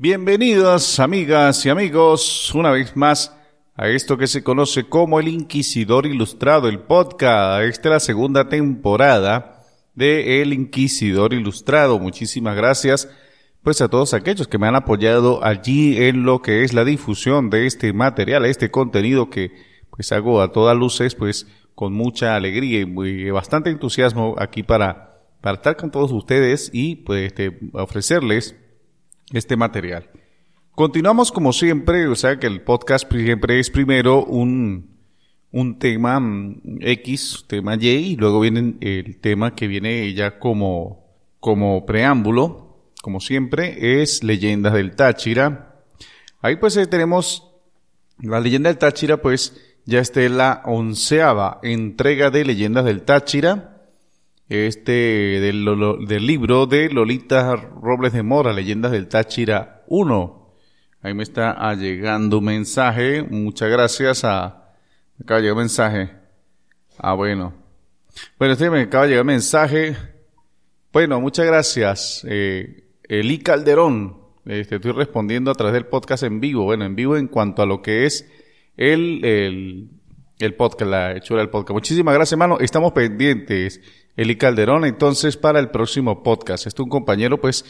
Bienvenidos amigas y amigos una vez más a esto que se conoce como el Inquisidor Ilustrado, el podcast. Esta es la segunda temporada de El Inquisidor Ilustrado. Muchísimas gracias pues a todos aquellos que me han apoyado allí en lo que es la difusión de este material, este contenido que pues hago a todas luces pues con mucha alegría y bastante entusiasmo aquí para, para estar con todos ustedes y pues este, ofrecerles este material. Continuamos como siempre, o sea que el podcast siempre es primero un, un tema mm, X, tema Y, y luego viene el tema que viene ya como, como preámbulo, como siempre, es Leyendas del Táchira. Ahí pues eh, tenemos la leyenda del Táchira, pues ya está en la onceava entrega de Leyendas del Táchira este del, libro de Lolita Robles de Mora, Leyendas del Táchira 1. Ahí me está llegando un mensaje. Muchas gracias. Me acaba de llegar un mensaje. Ah, bueno. Bueno, este me acaba de llegar un mensaje. Bueno, muchas gracias. Eh, Eli Calderón. Este, estoy respondiendo a través del podcast en vivo. Bueno, en vivo en cuanto a lo que es el, el, el podcast, la hechura del podcast. Muchísimas gracias, hermano. Estamos pendientes. Eli Calderón, entonces, para el próximo podcast. Este es un compañero, pues,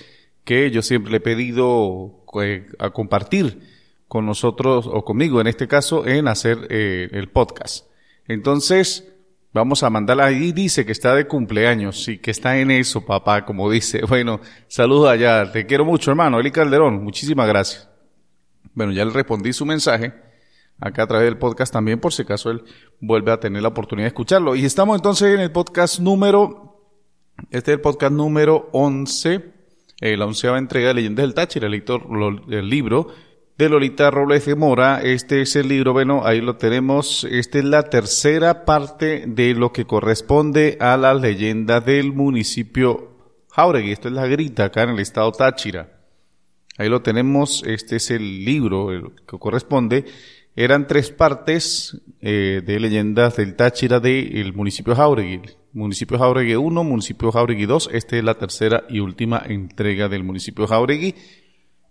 que yo siempre le he pedido eh, a compartir con nosotros, o conmigo en este caso, en hacer eh, el podcast. Entonces, vamos a mandarla ahí. Dice que está de cumpleaños, sí, que está en eso, papá, como dice. Bueno, saludos allá. Te quiero mucho, hermano. Eli Calderón, muchísimas gracias. Bueno, ya le respondí su mensaje acá a través del podcast también, por si acaso él vuelve a tener la oportunidad de escucharlo. Y estamos entonces en el podcast número, este es el podcast número 11, eh, la onceava entrega de Leyendas del Táchira, el, libro de Lolita Robles de Mora. Este es el libro, bueno, ahí lo tenemos. Esta es la tercera parte de lo que corresponde a la leyenda del municipio Jauregui. Esto es la grita acá en el estado Táchira. Ahí lo tenemos. Este es el libro que corresponde. Eran tres partes eh, de leyendas del Táchira del municipio Jauregui. Municipio Jauregui 1, municipio Jauregui 2. Esta es la tercera y última entrega del municipio Jauregui.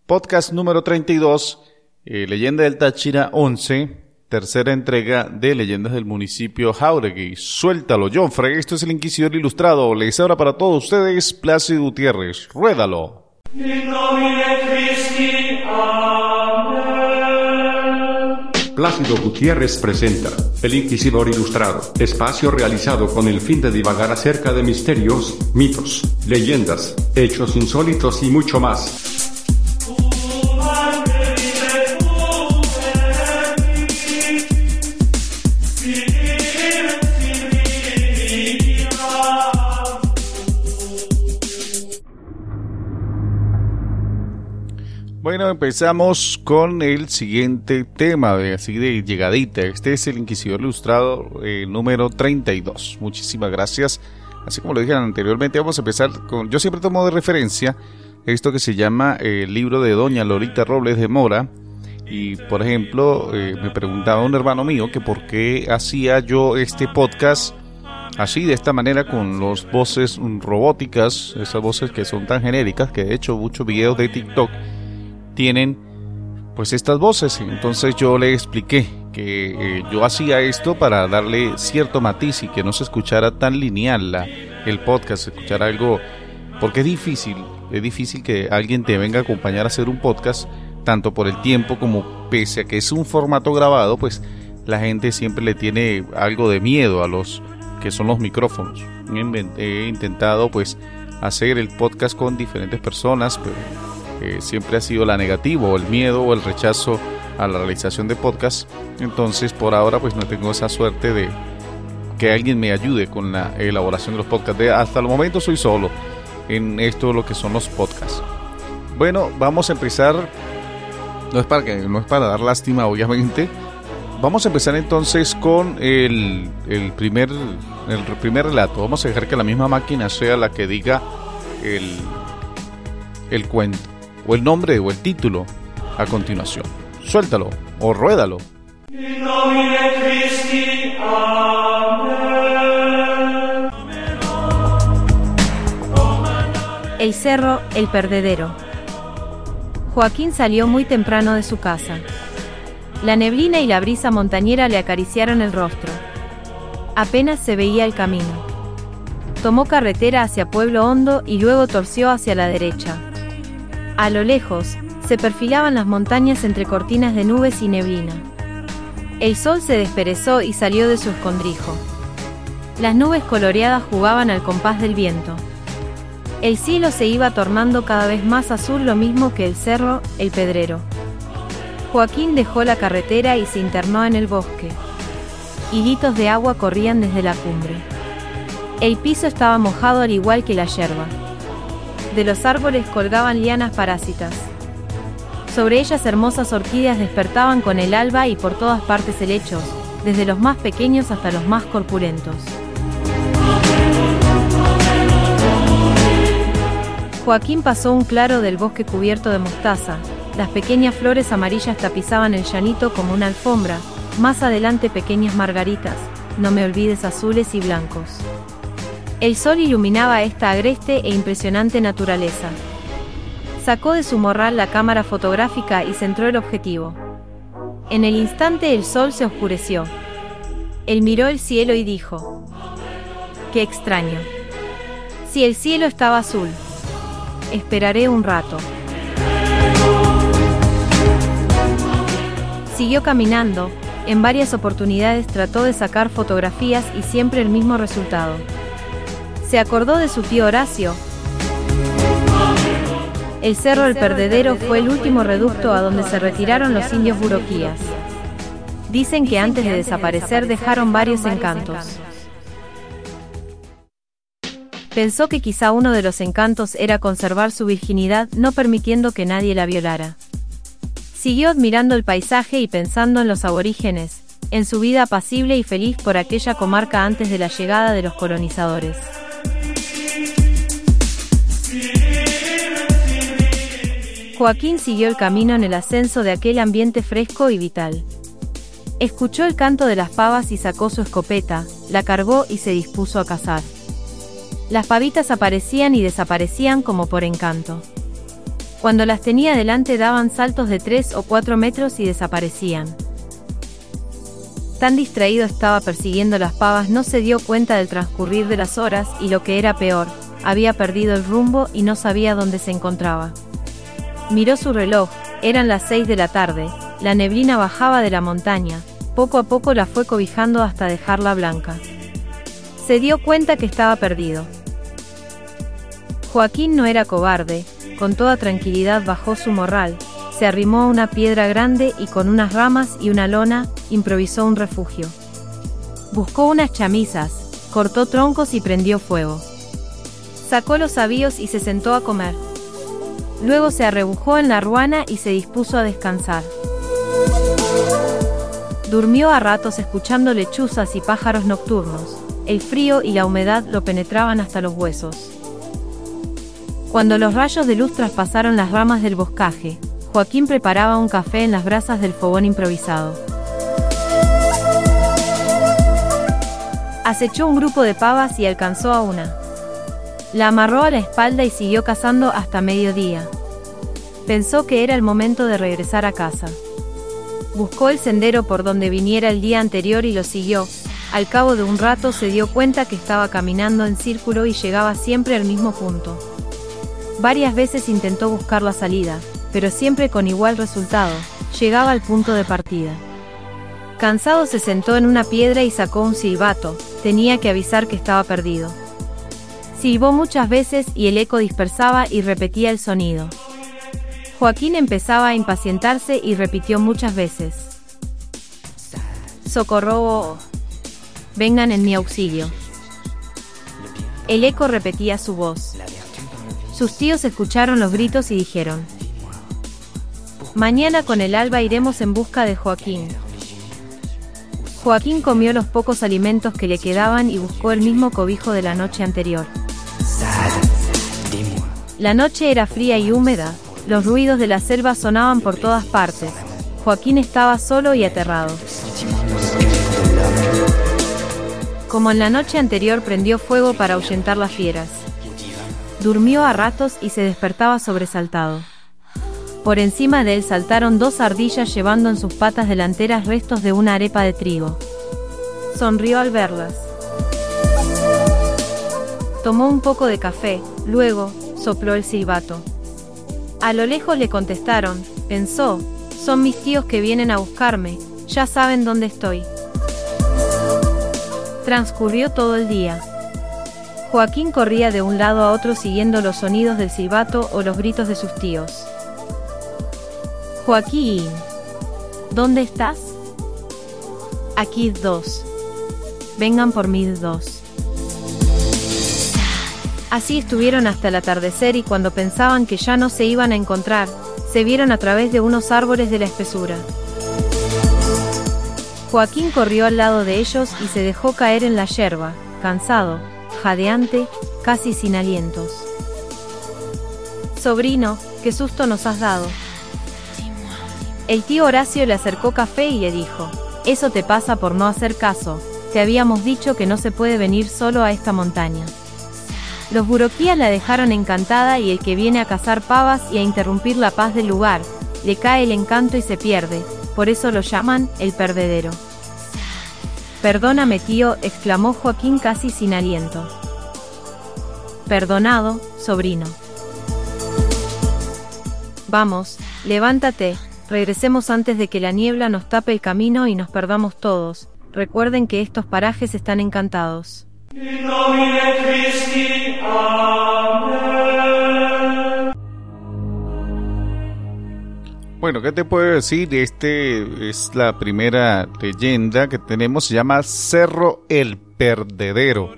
Podcast número 32, eh, Leyenda del Táchira 11. Tercera entrega de Leyendas del municipio Jauregui. Suéltalo, John Frey. Esto es el Inquisidor Ilustrado. Les ahora para todos ustedes, Plácido Gutiérrez. Ruédalo. Plácido Gutiérrez presenta El Inquisidor Ilustrado, espacio realizado con el fin de divagar acerca de misterios, mitos, leyendas, hechos insólitos y mucho más. Bueno, empezamos con el siguiente tema, de, así de llegadita. Este es el Inquisidor Ilustrado eh, número 32. Muchísimas gracias. Así como lo dije anteriormente, vamos a empezar con... Yo siempre tomo de referencia esto que se llama eh, el libro de Doña Lolita Robles de Mora. Y, por ejemplo, eh, me preguntaba un hermano mío que por qué hacía yo este podcast así, de esta manera, con las voces robóticas, esas voces que son tan genéricas, que de hecho muchos videos de TikTok tienen pues estas voces. Entonces yo le expliqué que eh, yo hacía esto para darle cierto matiz y que no se escuchara tan lineal la, el podcast, escuchar algo, porque es difícil, es difícil que alguien te venga a acompañar a hacer un podcast, tanto por el tiempo como pese a que es un formato grabado, pues la gente siempre le tiene algo de miedo a los que son los micrófonos. He intentado pues hacer el podcast con diferentes personas, pero siempre ha sido la negativa o el miedo o el rechazo a la realización de podcast. Entonces, por ahora, pues no tengo esa suerte de que alguien me ayude con la elaboración de los podcasts. hasta el momento soy solo en esto lo que son los podcasts. Bueno, vamos a empezar. No es para que no es para dar lástima, obviamente. Vamos a empezar entonces con el, el primer el primer relato. Vamos a dejar que la misma máquina sea la que diga el, el cuento o el nombre o el título a continuación. Suéltalo o ruédalo. El cerro El Perdedero. Joaquín salió muy temprano de su casa. La neblina y la brisa montañera le acariciaron el rostro. Apenas se veía el camino. Tomó carretera hacia Pueblo Hondo y luego torció hacia la derecha. A lo lejos, se perfilaban las montañas entre cortinas de nubes y neblina. El sol se desperezó y salió de su escondrijo. Las nubes coloreadas jugaban al compás del viento. El cielo se iba tornando cada vez más azul lo mismo que el cerro, el pedrero. Joaquín dejó la carretera y se internó en el bosque. Hilitos de agua corrían desde la cumbre. El piso estaba mojado al igual que la yerba. De los árboles colgaban lianas parásitas. Sobre ellas hermosas orquídeas despertaban con el alba y por todas partes helechos, desde los más pequeños hasta los más corpulentos. Joaquín pasó un claro del bosque cubierto de mostaza, las pequeñas flores amarillas tapizaban el llanito como una alfombra, más adelante pequeñas margaritas, no me olvides azules y blancos. El sol iluminaba esta agreste e impresionante naturaleza. Sacó de su morral la cámara fotográfica y centró el objetivo. En el instante el sol se oscureció. Él miró el cielo y dijo, ¡Qué extraño! Si el cielo estaba azul. Esperaré un rato. Siguió caminando, en varias oportunidades trató de sacar fotografías y siempre el mismo resultado. Se acordó de su tío Horacio. El Cerro El Perdedero fue el último reducto a donde se retiraron los indios buroquías. Dicen que antes de desaparecer dejaron varios encantos. Pensó que quizá uno de los encantos era conservar su virginidad no permitiendo que nadie la violara. Siguió admirando el paisaje y pensando en los aborígenes, en su vida apacible y feliz por aquella comarca antes de la llegada de los colonizadores. Joaquín siguió el camino en el ascenso de aquel ambiente fresco y vital. Escuchó el canto de las pavas y sacó su escopeta, la cargó y se dispuso a cazar. Las pavitas aparecían y desaparecían como por encanto. Cuando las tenía delante daban saltos de 3 o 4 metros y desaparecían. Tan distraído estaba persiguiendo las pavas no se dio cuenta del transcurrir de las horas y lo que era peor, había perdido el rumbo y no sabía dónde se encontraba. Miró su reloj, eran las 6 de la tarde, la neblina bajaba de la montaña, poco a poco la fue cobijando hasta dejarla blanca. Se dio cuenta que estaba perdido. Joaquín no era cobarde, con toda tranquilidad bajó su morral, se arrimó a una piedra grande y con unas ramas y una lona, improvisó un refugio. Buscó unas chamisas, cortó troncos y prendió fuego. Sacó los avíos y se sentó a comer. Luego se arrebujó en la ruana y se dispuso a descansar. Durmió a ratos escuchando lechuzas y pájaros nocturnos. El frío y la humedad lo penetraban hasta los huesos. Cuando los rayos de luz traspasaron las ramas del boscaje, Joaquín preparaba un café en las brasas del fogón improvisado. Acechó un grupo de pavas y alcanzó a una. La amarró a la espalda y siguió cazando hasta mediodía. Pensó que era el momento de regresar a casa. Buscó el sendero por donde viniera el día anterior y lo siguió. Al cabo de un rato se dio cuenta que estaba caminando en círculo y llegaba siempre al mismo punto. Varias veces intentó buscar la salida, pero siempre con igual resultado, llegaba al punto de partida. Cansado se sentó en una piedra y sacó un silbato, tenía que avisar que estaba perdido. Silbó muchas veces y el eco dispersaba y repetía el sonido. Joaquín empezaba a impacientarse y repitió muchas veces. Socorro. Vengan en mi auxilio. El eco repetía su voz. Sus tíos escucharon los gritos y dijeron, Mañana con el alba iremos en busca de Joaquín. Joaquín comió los pocos alimentos que le quedaban y buscó el mismo cobijo de la noche anterior. La noche era fría y húmeda, los ruidos de la selva sonaban por todas partes. Joaquín estaba solo y aterrado. Como en la noche anterior prendió fuego para ahuyentar las fieras. Durmió a ratos y se despertaba sobresaltado. Por encima de él saltaron dos ardillas llevando en sus patas delanteras restos de una arepa de trigo. Sonrió al verlas. Tomó un poco de café, luego, sopló el silbato. A lo lejos le contestaron, pensó, son mis tíos que vienen a buscarme, ya saben dónde estoy. Transcurrió todo el día. Joaquín corría de un lado a otro siguiendo los sonidos del silbato o los gritos de sus tíos. Joaquín, ¿dónde estás? Aquí dos. Vengan por mí dos. Así estuvieron hasta el atardecer y cuando pensaban que ya no se iban a encontrar, se vieron a través de unos árboles de la espesura. Joaquín corrió al lado de ellos y se dejó caer en la yerba, cansado, jadeante, casi sin alientos. Sobrino, qué susto nos has dado. El tío Horacio le acercó café y le dijo, eso te pasa por no hacer caso, te habíamos dicho que no se puede venir solo a esta montaña. Los buroquías la dejaron encantada y el que viene a cazar pavas y a interrumpir la paz del lugar, le cae el encanto y se pierde, por eso lo llaman el perdedero. Perdóname tío, exclamó Joaquín casi sin aliento. Perdonado, sobrino. Vamos, levántate, regresemos antes de que la niebla nos tape el camino y nos perdamos todos. Recuerden que estos parajes están encantados. Bueno, ¿qué te puedo decir? Este es la primera leyenda que tenemos, se llama Cerro El Perdedero.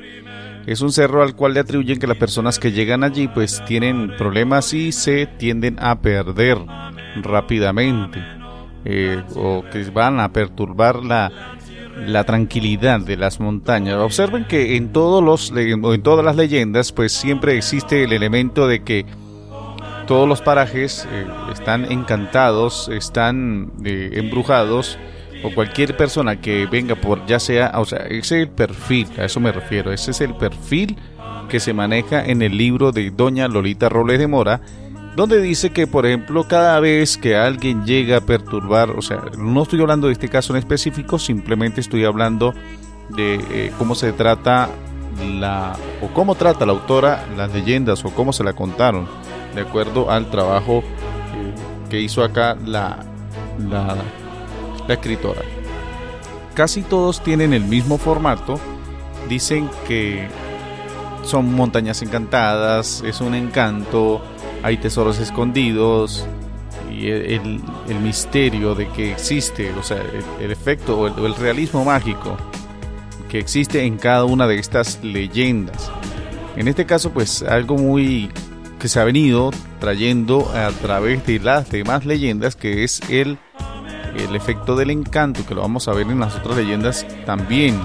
Es un cerro al cual le atribuyen que las personas que llegan allí pues tienen problemas y se tienden a perder rápidamente eh, o que van a perturbar la, la tranquilidad de las montañas. Observen que en todos los en todas las leyendas pues siempre existe el elemento de que todos los parajes eh, están encantados, están eh, embrujados o cualquier persona que venga por ya sea, o sea, ese es el perfil, a eso me refiero, ese es el perfil que se maneja en el libro de doña Lolita Robles de Mora donde dice que, por ejemplo, cada vez que alguien llega a perturbar, o sea, no estoy hablando de este caso en específico, simplemente estoy hablando de eh, cómo se trata la, o cómo trata la autora las leyendas o cómo se la contaron, de acuerdo al trabajo eh, que hizo acá la, la, la escritora. Casi todos tienen el mismo formato, dicen que son montañas encantadas, es un encanto, hay tesoros escondidos y el, misterio de que existe, o sea, el, efecto o el, realismo mágico que existe en cada una de estas leyendas. En este caso, pues algo muy que se ha venido trayendo a través de las demás leyendas, que es el, el efecto del encanto, que lo vamos a ver en las otras leyendas también.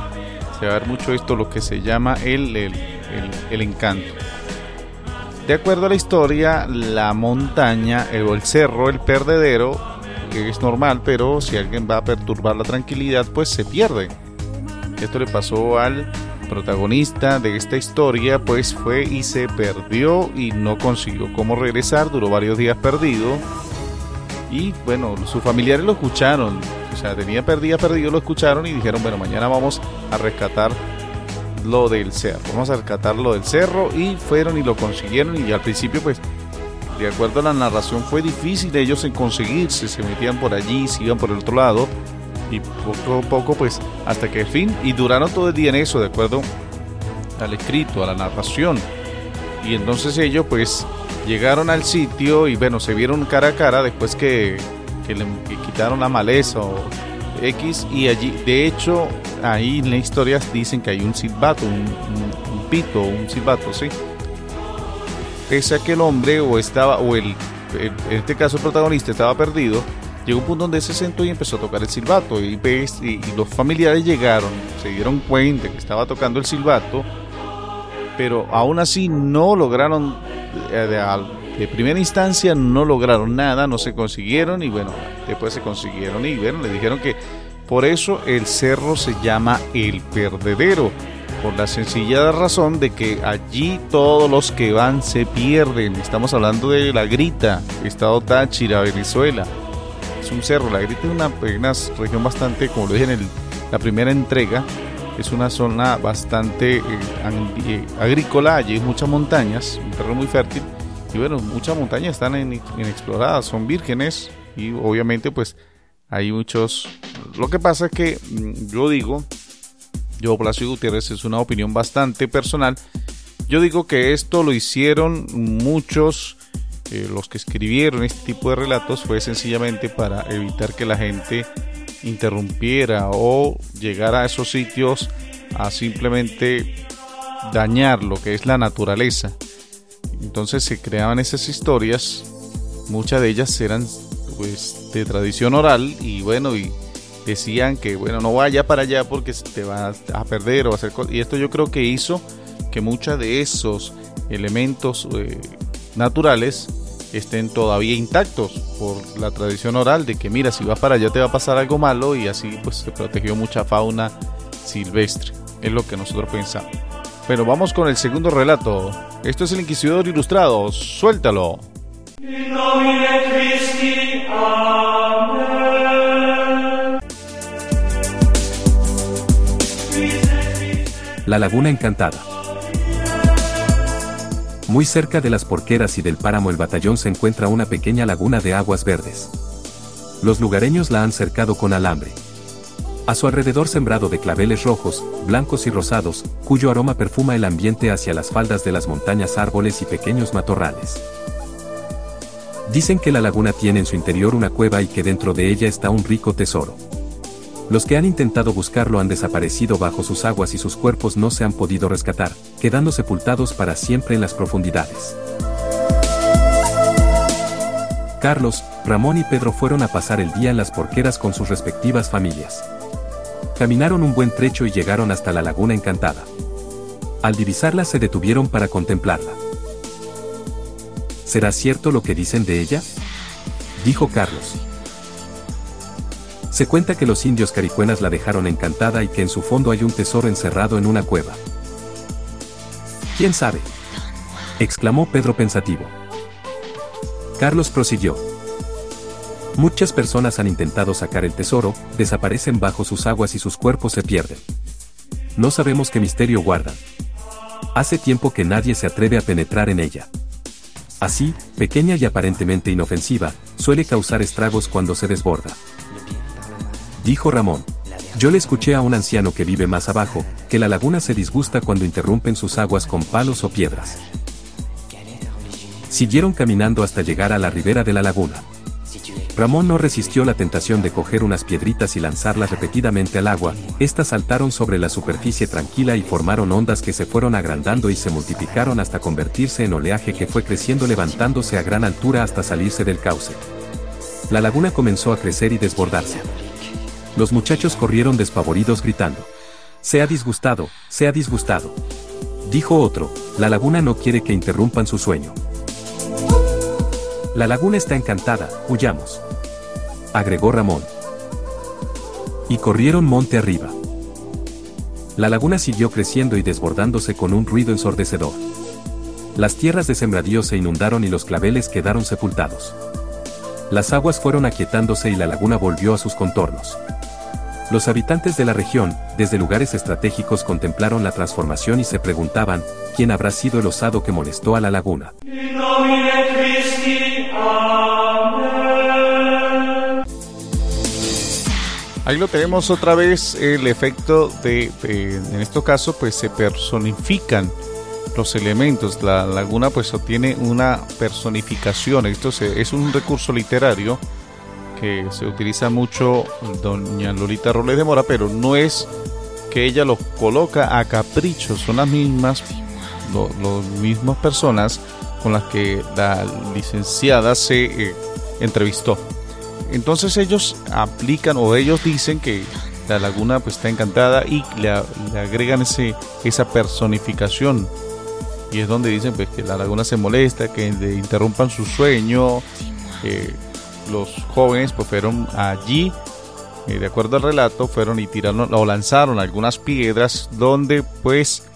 Se va a ver mucho esto, lo que se llama el, el, el encanto. De acuerdo a la historia, la montaña el cerro, el perdedero, es normal, pero si alguien va a perturbar la tranquilidad, pues se pierde. Esto le pasó al protagonista de esta historia, pues fue y se perdió y no consiguió cómo regresar, duró varios días perdido. Y bueno, sus familiares lo escucharon, o sea, tenía perdido, perdido, lo escucharon y dijeron, bueno, mañana vamos a rescatar lo del cerro. Vamos a rescatar lo del cerro y fueron y lo consiguieron y al principio pues de acuerdo a la narración fue difícil ellos en conseguirse, se metían por allí, se iban por el otro lado y poco a poco pues hasta que al fin y duraron todo el día en eso de acuerdo al escrito, a la narración y entonces ellos pues llegaron al sitio y bueno se vieron cara a cara después que, que le quitaron la maleza o X y allí de hecho ahí en las historias dicen que hay un silbato, un, pito, un silbato, ¿sí? Pese a que el hombre o estaba, o el, en este caso el protagonista estaba perdido, llegó un punto donde se sentó y empezó a tocar el silbato y, y, los familiares llegaron, se dieron cuenta que estaba tocando el silbato, pero aún así no lograron, eh, de, de, primera instancia no lograron nada, no se consiguieron y bueno, después se consiguieron y bueno, le dijeron que por eso el cerro se llama El Perdedero. por la sencilla razón de que allí todos los que van se pierden. Estamos hablando de La Grita, Estado Táchira, Venezuela. Es un cerro, La Grita es una, región bastante, como lo dije en la primera entrega, es una zona bastante eh, eh, agrícola, allí hay muchas montañas, un terreno muy fértil, y bueno, muchas montañas están inexploradas, son vírgenes, y obviamente pues hay muchos... Lo que pasa es que mm, yo digo yo, Blasio Gutiérrez, es una opinión bastante personal. Yo digo que esto lo hicieron muchos, eh, los que escribieron este tipo de relatos, fue sencillamente para evitar que la gente interrumpiera o llegara a esos sitios a simplemente dañar lo que es la naturaleza. Entonces se creaban esas historias, muchas de ellas eran pues de tradición oral y bueno, y decían que bueno, no vaya para allá porque te vas a perder o a hacer cosas. Y esto yo creo que hizo que muchos de esos elementos eh, naturales estén todavía intactos por la tradición oral de que mira, si vas para allá te va a pasar algo malo y así pues se protegió mucha fauna silvestre. Es lo que nosotros pensamos. Pero vamos con el segundo relato. Esto es el Inquisidor Ilustrado. Suéltalo. La Laguna Encantada. Muy cerca de las porqueras y del páramo El Batallón se encuentra una pequeña laguna de aguas verdes. Los lugareños la han cercado con alambre. A su alrededor sembrado de claveles rojos, blancos y rosados, cuyo aroma perfuma el ambiente hacia las faldas de las montañas árboles y pequeños matorrales. Dicen que la laguna tiene en su interior una cueva y que dentro de ella está un rico tesoro. Los que han intentado buscarlo han desaparecido bajo sus aguas y sus cuerpos no se han podido rescatar, quedando sepultados para siempre en las profundidades. Carlos, Ramón y Pedro fueron a pasar el día en las porqueras con sus respectivas familias. Caminaron un buen trecho y llegaron hasta la laguna encantada. Al divisarla se detuvieron para contemplarla. ¿Será cierto lo que dicen de ella? Dijo Carlos. Se cuenta que los indios caricuenas la dejaron encantada y que en su fondo hay un tesoro encerrado en una cueva. ¿Quién sabe? exclamó Pedro pensativo. Carlos prosiguió. Muchas personas han intentado sacar el tesoro, desaparecen bajo sus aguas y sus cuerpos se pierden. No sabemos qué misterio guardan. Hace tiempo que nadie se atreve a penetrar en ella. Así, pequeña y aparentemente inofensiva, suele causar estragos cuando se desborda dijo Ramón. Yo le escuché a un anciano que vive más abajo, que la laguna se disgusta cuando interrumpen sus aguas con palos o piedras. Siguieron caminando hasta llegar a la ribera de la laguna. Ramón no resistió la tentación de coger unas piedritas y lanzarlas repetidamente al agua, estas saltaron sobre la superficie tranquila y formaron ondas que se fueron agrandando y se multiplicaron hasta convertirse en oleaje que fue creciendo levantándose a gran altura hasta salirse del cauce. La laguna comenzó a crecer y desbordarse. Los muchachos corrieron despavoridos gritando. Se ha disgustado, se ha disgustado. Dijo otro, la laguna no quiere que interrumpan su sueño. La laguna está encantada, huyamos. Agregó Ramón. Y corrieron monte arriba. La laguna siguió creciendo y desbordándose con un ruido ensordecedor. Las tierras de sembradío se inundaron y los claveles quedaron sepultados. Las aguas fueron aquietándose y la laguna volvió a sus contornos. Los habitantes de la región, desde lugares estratégicos contemplaron la transformación y se preguntaban, ¿quién habrá sido el osado que molestó a la laguna? Ahí lo tenemos otra vez el efecto de, en este caso, pues se personifican los elementos. La laguna pues obtiene una personificación. Esto es un recurso literario que se utiliza mucho doña Lolita Robles de Mora, pero no es que ella lo coloca a capricho, son las mismas, las mismas personas con las que la licenciada se eh, entrevistó. Entonces ellos aplican o ellos dicen que la laguna pues está encantada y le, agregan ese, esa personificación. Y es donde dicen pues, que la laguna se molesta, que le interrumpan su sueño, eh, los jóvenes pues fueron allí eh, de acuerdo al relato, fueron y tiraron o lanzaron algunas piedras donde pues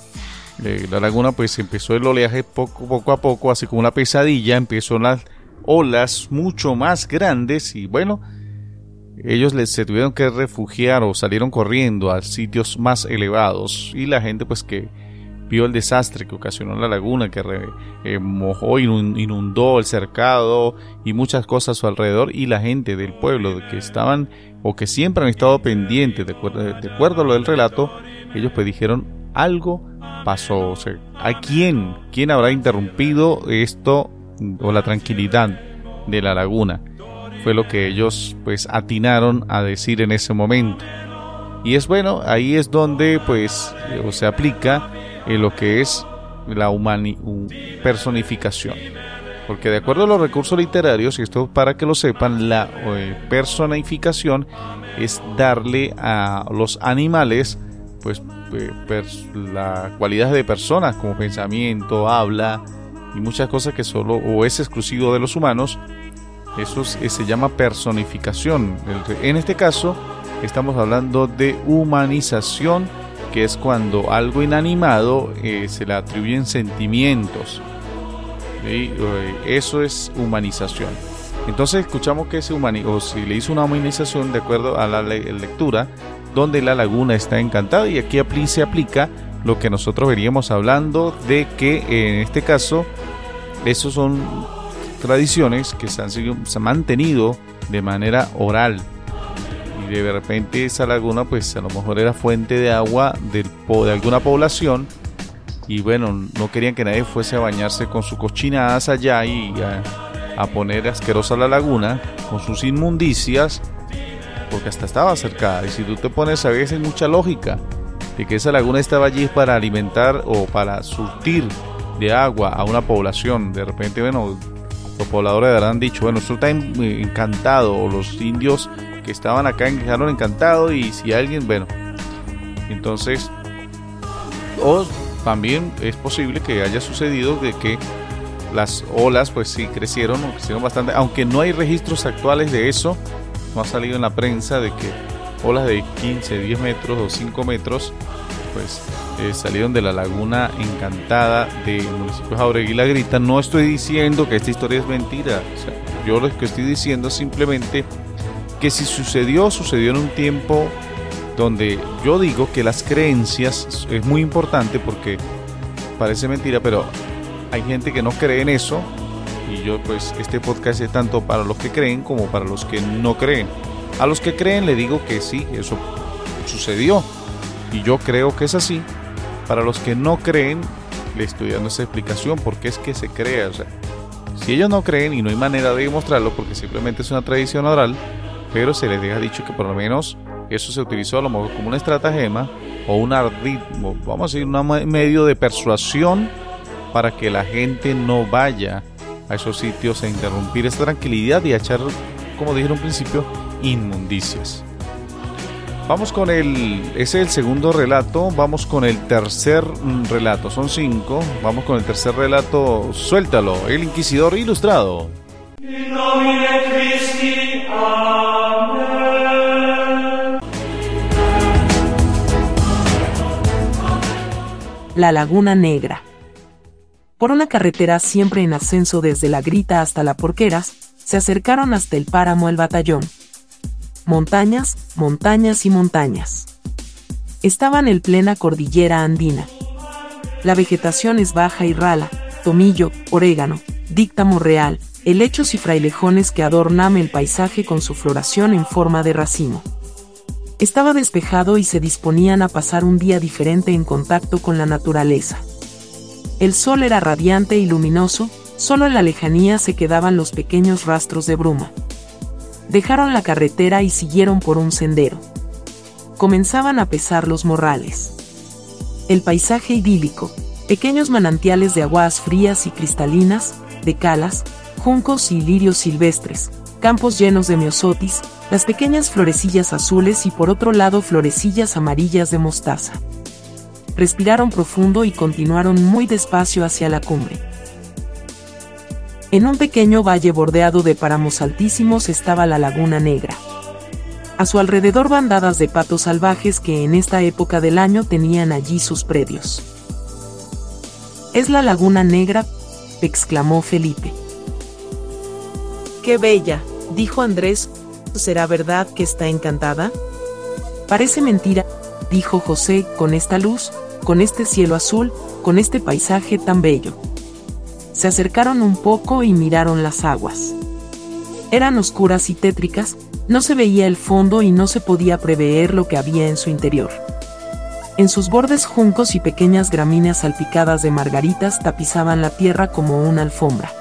eh, la laguna pues empezó el oleaje poco, poco a poco, así como una pesadilla, empezó las olas mucho más grandes y bueno, ellos les, se tuvieron que refugiar o salieron corriendo a sitios más elevados y la gente pues que vio el desastre que ocasionó la laguna, que eh, mojó, inundó el cercado y muchas cosas a su alrededor y la gente del pueblo que estaban o que siempre han estado pendientes, de de acuerdo a lo del relato, ellos pues dijeron algo pasó, o sea, ¿a quién? ¿Quién habrá interrumpido esto o la tranquilidad de la laguna? Fue lo que ellos pues atinaron a decir en ese momento. Y es bueno, ahí es donde pues o se aplica en lo que es la personificación. Porque de acuerdo a los recursos literarios, y esto para que lo sepan, la eh, personificación es darle a los animales pues eh, la cualidad de personas como pensamiento, habla y muchas cosas que solo o es exclusivo de los humanos. Eso eh, se llama personificación. En este caso estamos hablando de humanización que es cuando algo inanimado eh, se le atribuyen sentimientos. Eh, eso es humanización. Entonces escuchamos que se o si le hizo una humanización de acuerdo a la lectura, donde la laguna está encantada y aquí se aplica lo que nosotros veníamos hablando de que en este caso esos son tradiciones que se han, se han mantenido de manera oral de repente esa laguna pues a lo mejor era fuente de agua del, de alguna población y bueno, no querían que nadie fuese a bañarse con sus cochinadas allá y a, poner asquerosa la laguna con sus inmundicias porque hasta estaba cercada. Y si tú te pones a veces mucha lógica de que esa laguna estaba allí para alimentar o para surtir de agua a una población. De repente bueno los pobladores habrán dicho bueno esto está encantado o los indios que estaban acá quedaron encantados y si alguien, bueno, entonces, o también es posible que haya sucedido de que las olas pues sí crecieron, crecieron bastante, aunque no hay registros actuales de eso, no ha salido en la prensa de que olas de 15, 10 metros o 5 metros pues eh, salieron de la laguna encantada del municipio de Jauregui la Grita. No estoy diciendo que esta historia es mentira, yo lo que estoy diciendo simplemente que si sucedió, sucedió en un tiempo donde yo digo que las creencias es muy importante porque parece mentira, pero hay gente que no cree en eso y yo pues este podcast es tanto para los que creen como para los que no creen. A los que creen le digo que sí, eso sucedió y yo creo que es así. Para los que no creen le estoy dando esa explicación porque es que se crea. Si ellos no creen y no hay manera de demostrarlo porque simplemente es una tradición oral, pero se les deja dicho que por lo menos eso se utilizó a lo mejor como una estratagema o un arditmo, vamos a decir, un medio de persuasión para que la gente no vaya a esos sitios a interrumpir esta tranquilidad y a echar, como dije en un principio, inmundicias. Vamos con el, ese es el segundo relato, vamos con el tercer mm, relato, son cinco, vamos con el tercer relato, suéltalo, el inquisidor ilustrado. La Laguna Negra. Por una carretera siempre en ascenso desde la Grita hasta la Porqueras, se acercaron hasta el páramo el batallón. Montañas, montañas y montañas. Estaban en plena cordillera andina. La vegetación es baja y rala, tomillo, orégano, díctamo real, helechos y frailejones que adornan el paisaje con su floración en forma de racimo. Estaba despejado y se disponían a pasar un día diferente en contacto con la naturaleza. El sol era radiante y luminoso, solo en la lejanía se quedaban los pequeños rastros de bruma. Dejaron la carretera y siguieron por un sendero. Comenzaban a pesar los morrales. El paisaje idílico, pequeños manantiales de aguas frías y cristalinas, de calas, juncos y lirios silvestres, campos llenos de miosotis, las pequeñas florecillas azules y por otro lado florecillas amarillas de mostaza. Respiraron profundo y continuaron muy despacio hacia la cumbre. En un pequeño valle bordeado de páramos altísimos estaba la Laguna Negra. A su alrededor bandadas de patos salvajes que en esta época del año tenían allí sus predios. Es la laguna negra, exclamó Felipe. Qué bella, dijo Andrés. ¿Será verdad que está encantada? Parece mentira, dijo José, con esta luz, con este cielo azul, con este paisaje tan bello. Se acercaron un poco y miraron las aguas. Eran oscuras y tétricas, no se veía el fondo y no se podía prever lo que había en su interior. En sus bordes juncos y pequeñas gramíneas salpicadas de margaritas tapizaban la tierra como una alfombra.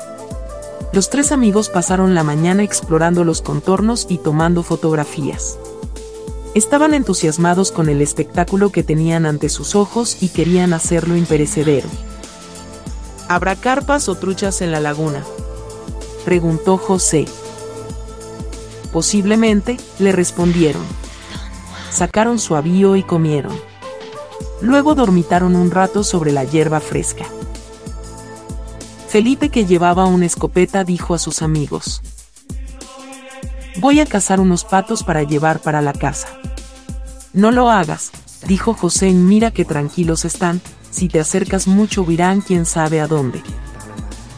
Los tres amigos pasaron la mañana explorando los contornos y tomando fotografías. Estaban entusiasmados con el espectáculo que tenían ante sus ojos y querían hacerlo imperecedero. ¿Habrá carpas o truchas en la laguna? Preguntó José. Posiblemente, le respondieron. Sacaron su avío y comieron. Luego dormitaron un rato sobre la hierba fresca. Felipe, que llevaba una escopeta, dijo a sus amigos. Voy a cazar unos patos para llevar para la casa. No lo hagas, dijo José, mira que tranquilos están, si te acercas mucho virán quién sabe a dónde.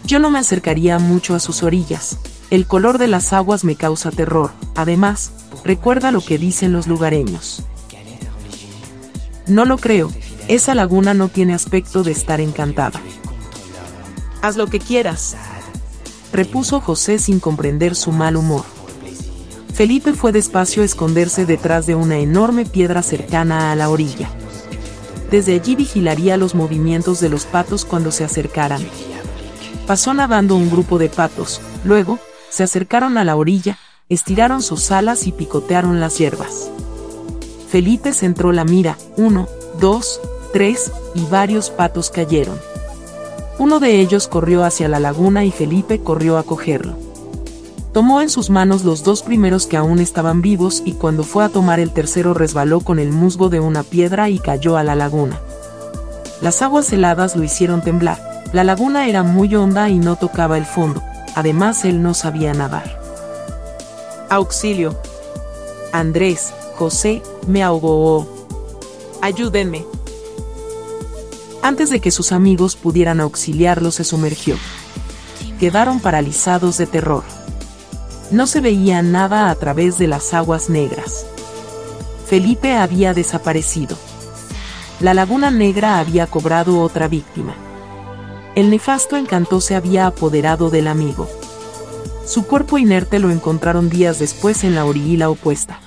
Yo no me acercaría mucho a sus orillas, el color de las aguas me causa terror, además, recuerda lo que dicen los lugareños. No lo creo, esa laguna no tiene aspecto de estar encantada. Haz lo que quieras, repuso José sin comprender su mal humor. Felipe fue despacio a esconderse detrás de una enorme piedra cercana a la orilla. Desde allí vigilaría los movimientos de los patos cuando se acercaran. Pasó nadando un grupo de patos, luego, se acercaron a la orilla, estiraron sus alas y picotearon las hierbas. Felipe centró la mira, uno, dos, tres, y varios patos cayeron. Uno de ellos corrió hacia la laguna y Felipe corrió a cogerlo. Tomó en sus manos los dos primeros que aún estaban vivos y cuando fue a tomar el tercero resbaló con el musgo de una piedra y cayó a la laguna. Las aguas heladas lo hicieron temblar. La laguna era muy honda y no tocaba el fondo, Además, él no sabía nadar. Auxilio. Andrés, José, me ahogó. Ayúdenme. Antes de que sus amigos pudieran auxiliarlo, se sumergió. Quedaron paralizados de terror. No se veía nada a través de las aguas negras. Felipe había desaparecido. La laguna negra había cobrado otra víctima. El nefasto encanto se había apoderado del amigo. Su cuerpo inerte lo encontraron días después en la orilla opuesta.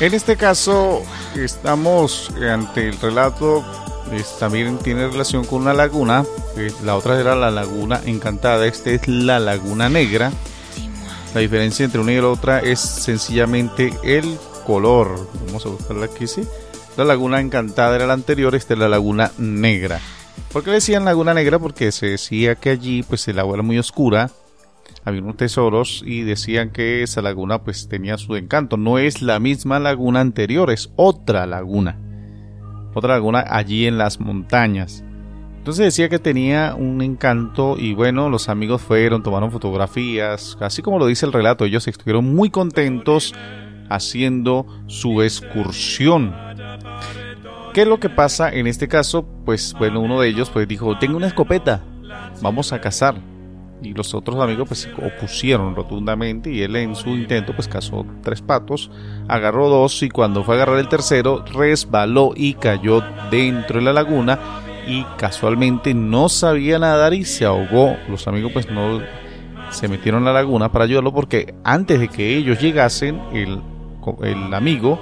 En este caso estamos ante el relato, también tiene relación con una laguna, la otra era la laguna encantada, esta es la laguna negra, la diferencia entre una y la otra es sencillamente el color. Vamos a buscarla aquí, sí. La laguna encantada era la anterior, esta es la laguna negra. ¿Por qué decían laguna negra? Porque se decía que allí pues el agua era muy oscura, había unos tesoros y decían que esa laguna pues tenía su encanto. No es la misma laguna anterior, es otra laguna. Otra laguna allí en las montañas. Entonces decía que tenía un encanto y bueno, los amigos fueron, tomaron fotografías, así como lo dice el relato, ellos estuvieron muy contentos haciendo su excursión. ¿Qué es lo que pasa en este caso? Pues bueno, uno de ellos pues dijo, tengo una escopeta, vamos a cazar. Y los otros amigos pues se opusieron rotundamente y él en su intento pues cazó tres patos, agarró dos y cuando fue a agarrar el tercero resbaló y cayó dentro de la laguna y casualmente no sabía nadar y se ahogó. Los amigos pues no se metieron a la laguna para ayudarlo porque antes de que ellos llegasen el, el amigo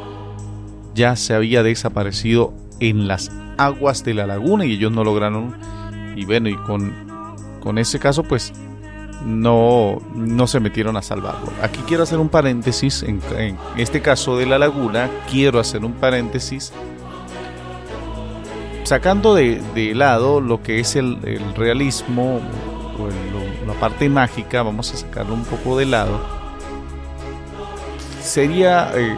ya se había desaparecido en las aguas de la laguna y ellos no lograron y bueno y con, con ese caso pues no, no se metieron a salvarlo. Aquí quiero hacer un paréntesis, en, este caso de la laguna, quiero hacer un paréntesis sacando de, lado lo que es el, realismo o la parte mágica, vamos a sacarlo un poco de lado. Sería, eh,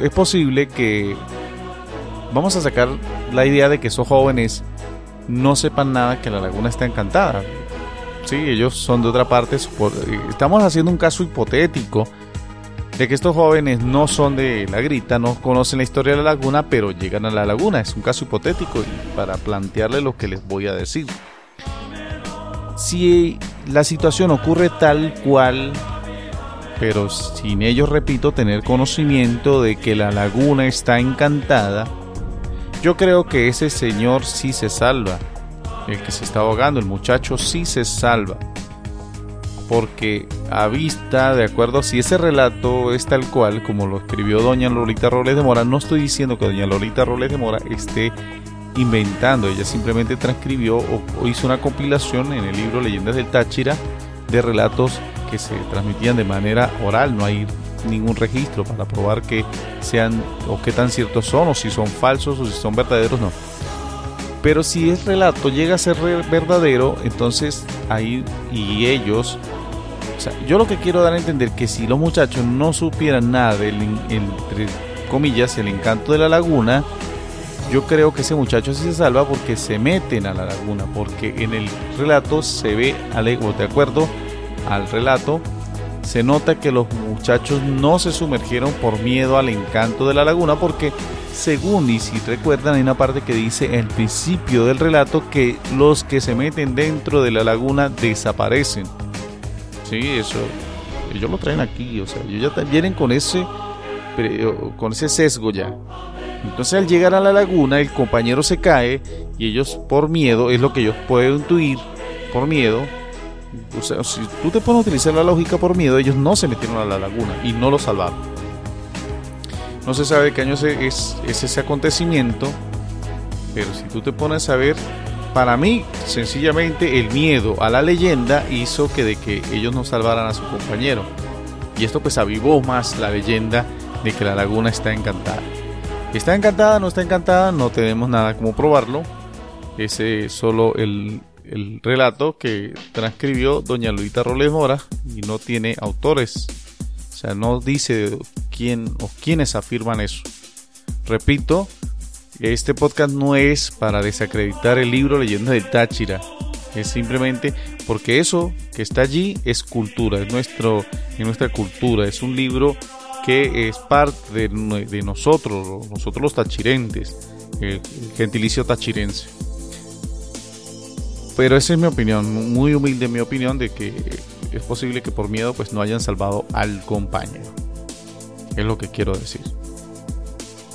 es posible que vamos a sacar la idea de que esos jóvenes no sepan nada que la laguna está encantada. Sí, ellos son de otra parte. Estamos haciendo un caso hipotético de que estos jóvenes no son de la grita, no conocen la historia de la laguna, pero llegan a la laguna. Es un caso hipotético para plantearle lo que les voy a decir. Si la situación ocurre tal cual, pero sin ellos, repito, tener conocimiento de que la laguna está encantada, yo creo que ese señor sí se salva. El que se está ahogando, el muchacho sí se salva. Porque a vista, de acuerdo, si ese relato es tal cual como lo escribió doña Lolita Robles de Mora, no estoy diciendo que doña Lolita Robles de Mora esté inventando, ella simplemente transcribió o, hizo una compilación en el libro Leyendas del Táchira de relatos que se transmitían de manera oral, no hay ningún registro para probar que sean o qué tan ciertos son o si son falsos o si son verdaderos, no. Pero si el relato llega a ser verdadero, entonces ahí y ellos yo lo que quiero dar a entender que si los muchachos no supieran nada del, entre comillas, el encanto de la laguna, yo creo que ese muchacho sí se salva porque se meten a la laguna, porque en el relato se ve, de acuerdo al relato, se nota que los muchachos no se sumergieron por miedo al encanto de la laguna, porque según y si recuerdan hay una parte que dice el principio del relato que los que se meten dentro de la laguna desaparecen. Sí, eso. Ellos lo traen aquí, o sea, ellos ya vienen con ese, con ese sesgo ya. Entonces al llegar a la laguna el compañero se cae y ellos por miedo, es lo que ellos pueden intuir, por miedo, si tú te pones a utilizar la lógica por miedo, ellos no se metieron a la laguna y no lo salvaron. No se sabe qué año es, es ese acontecimiento, pero si tú te pones a ver, para mí, sencillamente el miedo a la leyenda hizo que de que ellos no salvaran a su compañero. Y esto pues avivó más la leyenda de que la laguna está encantada. ¿Está encantada? ¿No está encantada? No tenemos nada como probarlo. Ese es solo el, el relato que transcribió doña Luita Roles Mora y no tiene autores. O sea, no dice quién o quiénes afirman eso. Repito, este podcast no es para desacreditar el libro Leyendas del Táchira. Es simplemente porque eso que está allí es cultura, es nuestro, es nuestra cultura, es un libro que es parte de, nosotros, nosotros los tachirentes, el, gentilicio tachirense. Pero esa es mi opinión, muy humilde mi opinión de que es posible que por miedo pues no hayan salvado al compañero. Es lo que quiero decir.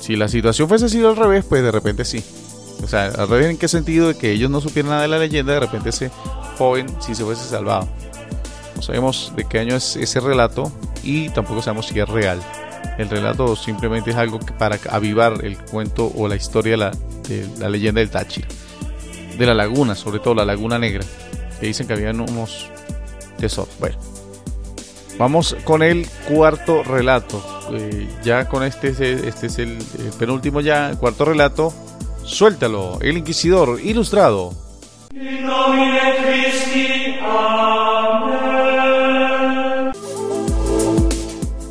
Si la situación fuese sido al revés, pues de repente sí. O sea, al revés en qué sentido de que ellos no supieran nada de la leyenda, de repente ese joven sí se fuese salvado. No sabemos de qué año es ese relato y tampoco sabemos si es real. El relato simplemente es algo que para avivar el cuento o la historia de la, de la leyenda del Táchira. De la laguna, sobre todo la laguna negra. Que dicen que habían unos tesoros. Bueno. Vamos con el cuarto relato. Eh, ya con este, este es el, penúltimo ya, el cuarto relato. Suéltalo, el Inquisidor Ilustrado.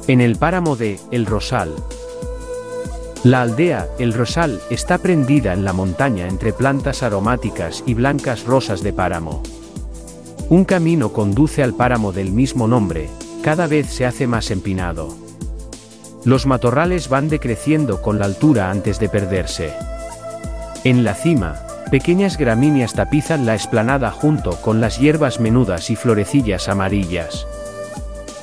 En el páramo de El Rosal. La aldea, El Rosal, está prendida en la montaña entre plantas aromáticas y blancas rosas de páramo. Un camino conduce al páramo del mismo nombre, cada vez se hace más empinado. Los matorrales van decreciendo con la altura antes de perderse. En la cima, pequeñas gramíneas tapizan la esplanada junto con las hierbas menudas y florecillas amarillas.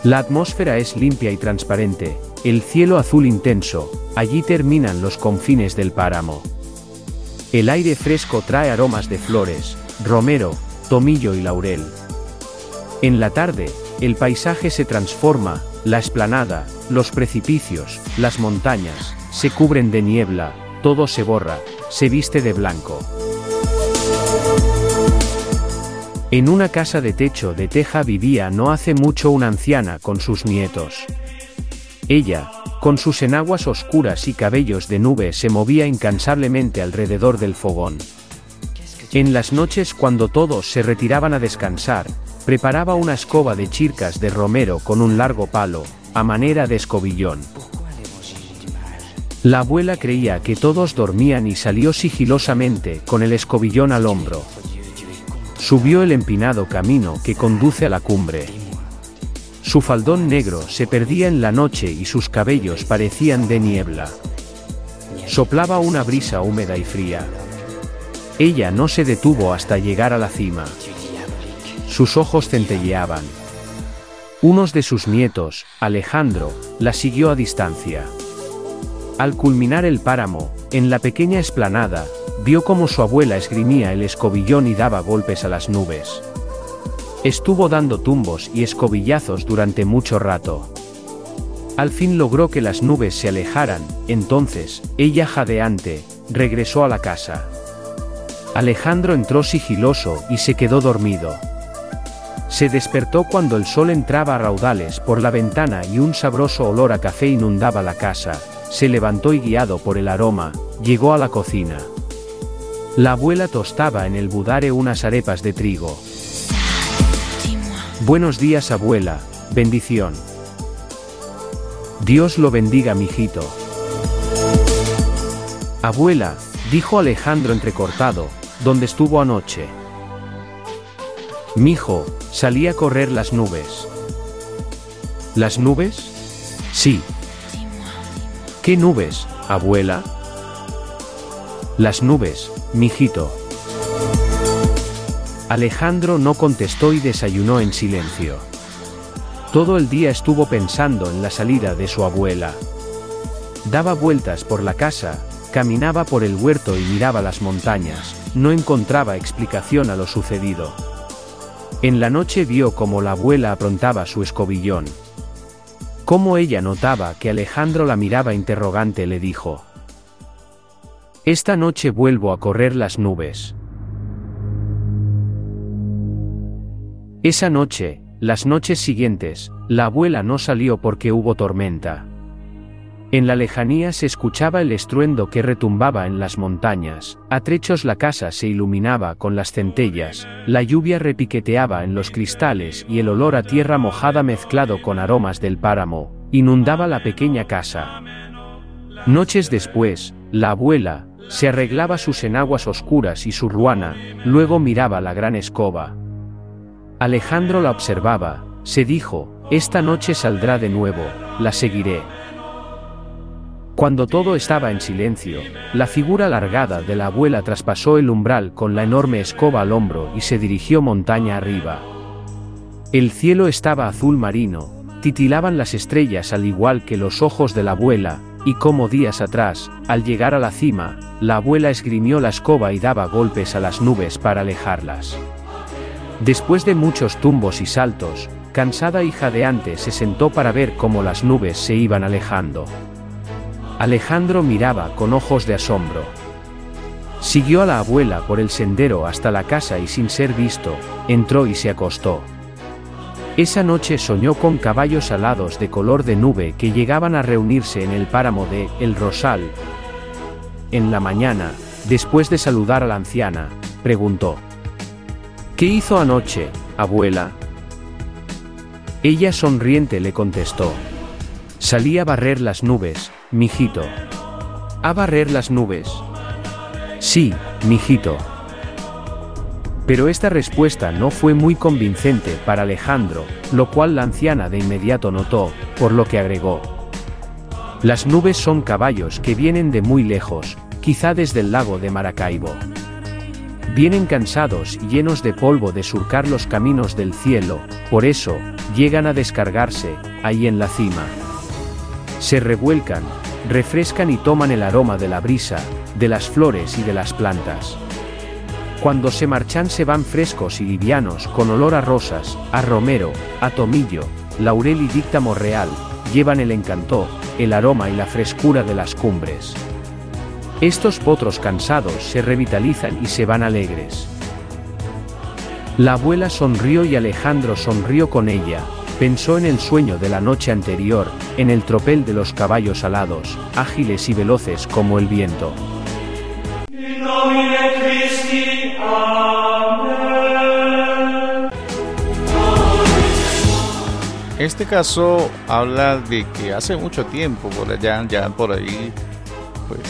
La atmósfera es limpia y transparente, el cielo azul intenso, allí terminan los confines del páramo. El aire fresco trae aromas de flores, romero, tomillo y laurel. En la tarde, el paisaje se transforma, la esplanada, los precipicios, las montañas, se cubren de niebla, todo se borra, se viste de blanco. En una casa de techo de teja vivía no hace mucho una anciana con sus nietos. Ella, con sus enaguas oscuras y cabellos de nube, se movía incansablemente alrededor del fogón. En las noches cuando todos se retiraban a descansar, Preparaba una escoba de chircas de romero con un largo palo, a manera de escobillón. La abuela creía que todos dormían y salió sigilosamente, con el escobillón al hombro. Subió el empinado camino que conduce a la cumbre. Su faldón negro se perdía en la noche y sus cabellos parecían de niebla. Soplaba una brisa húmeda y fría. Ella no se detuvo hasta llegar a la cima. Sus ojos centelleaban. Unos de sus nietos, Alejandro, la siguió a distancia. Al culminar el páramo, en la pequeña esplanada, vio cómo su abuela esgrimía el escobillón y daba golpes a las nubes. Estuvo dando tumbos y escobillazos durante mucho rato. Al fin logró que las nubes se alejaran, entonces, ella jadeante, regresó a la casa. Alejandro entró sigiloso y se quedó dormido. Se despertó cuando el sol entraba a raudales por la ventana y un sabroso olor a café inundaba la casa, se levantó y guiado por el aroma, llegó a la cocina. La abuela tostaba en el budare unas arepas de trigo. Buenos días abuela, bendición. Dios lo bendiga mijito. Abuela, dijo Alejandro entrecortado, ¿dónde estuvo anoche? Mijo, salí a correr las nubes. ¿Las nubes? Sí, ¿Qué nubes, abuela? Las nubes, mijito. Alejandro no contestó y desayunó en silencio. Todo el día estuvo pensando en la salida de su abuela. Daba vueltas por la casa, caminaba por el huerto y miraba las montañas, no encontraba explicación a lo sucedido. En la noche vio cómo la abuela aprontaba su escobillón, como ella notaba que Alejandro la miraba interrogante, le dijo. Esta noche vuelvo a correr las nubes. Esa noche, las noches siguientes, la abuela no salió porque hubo tormenta. En la lejanía se escuchaba el estruendo que retumbaba en las montañas, a trechos la casa se iluminaba con las centellas, la lluvia repiqueteaba en los cristales y el olor a tierra mojada mezclado con aromas del páramo, inundaba la pequeña casa. Noches después, la abuela, se arreglaba sus enaguas oscuras y su ruana, luego miraba la gran escoba. Alejandro la observaba, se dijo, esta noche saldrá de nuevo, la seguiré. Cuando todo estaba en silencio, la figura alargada de la abuela traspasó el umbral con la enorme escoba al hombro y se dirigió montaña arriba. El cielo estaba azul marino, titilaban las estrellas al igual que los ojos de la abuela, y como días atrás, al llegar a la cima, la abuela esgrimió la escoba y daba golpes a las nubes para alejarlas. Después de muchos tumbos y saltos, cansada y jadeante se sentó para ver cómo las nubes se iban alejando. Alejandro miraba con ojos de asombro. Siguió a la abuela por el sendero hasta la casa y sin ser visto, entró y se acostó. Esa noche soñó con caballos alados de color de nube que llegaban a reunirse en el páramo de El Rosal. En la mañana, después de saludar a la anciana, preguntó. ¿Qué hizo anoche, abuela? Ella sonriente le contestó. Salí a barrer las nubes, mijito. ¿A barrer las nubes? Sí, mijito. Pero esta respuesta no fue muy convincente para Alejandro, lo cual la anciana de inmediato notó, por lo que agregó. Las nubes son caballos que vienen de muy lejos, quizá desde el lago de Maracaibo. Vienen cansados y llenos de polvo de surcar los caminos del cielo, por eso, llegan a descargarse, ahí en la cima. Se revuelcan, refrescan y toman el aroma de la brisa, de las flores y de las plantas. Cuando se marchan se van frescos y livianos con olor a rosas, a romero, a tomillo, laurel y díctamo real, llevan el encanto, el aroma y la frescura de las cumbres. Estos potros cansados se revitalizan y se van alegres. La abuela sonrió y Alejandro sonrió con ella, Pensó en el sueño de la noche anterior, en el tropel de los caballos alados, ágiles y veloces como el viento. Este caso habla de que hace mucho tiempo, por allá, ya por ahí, pues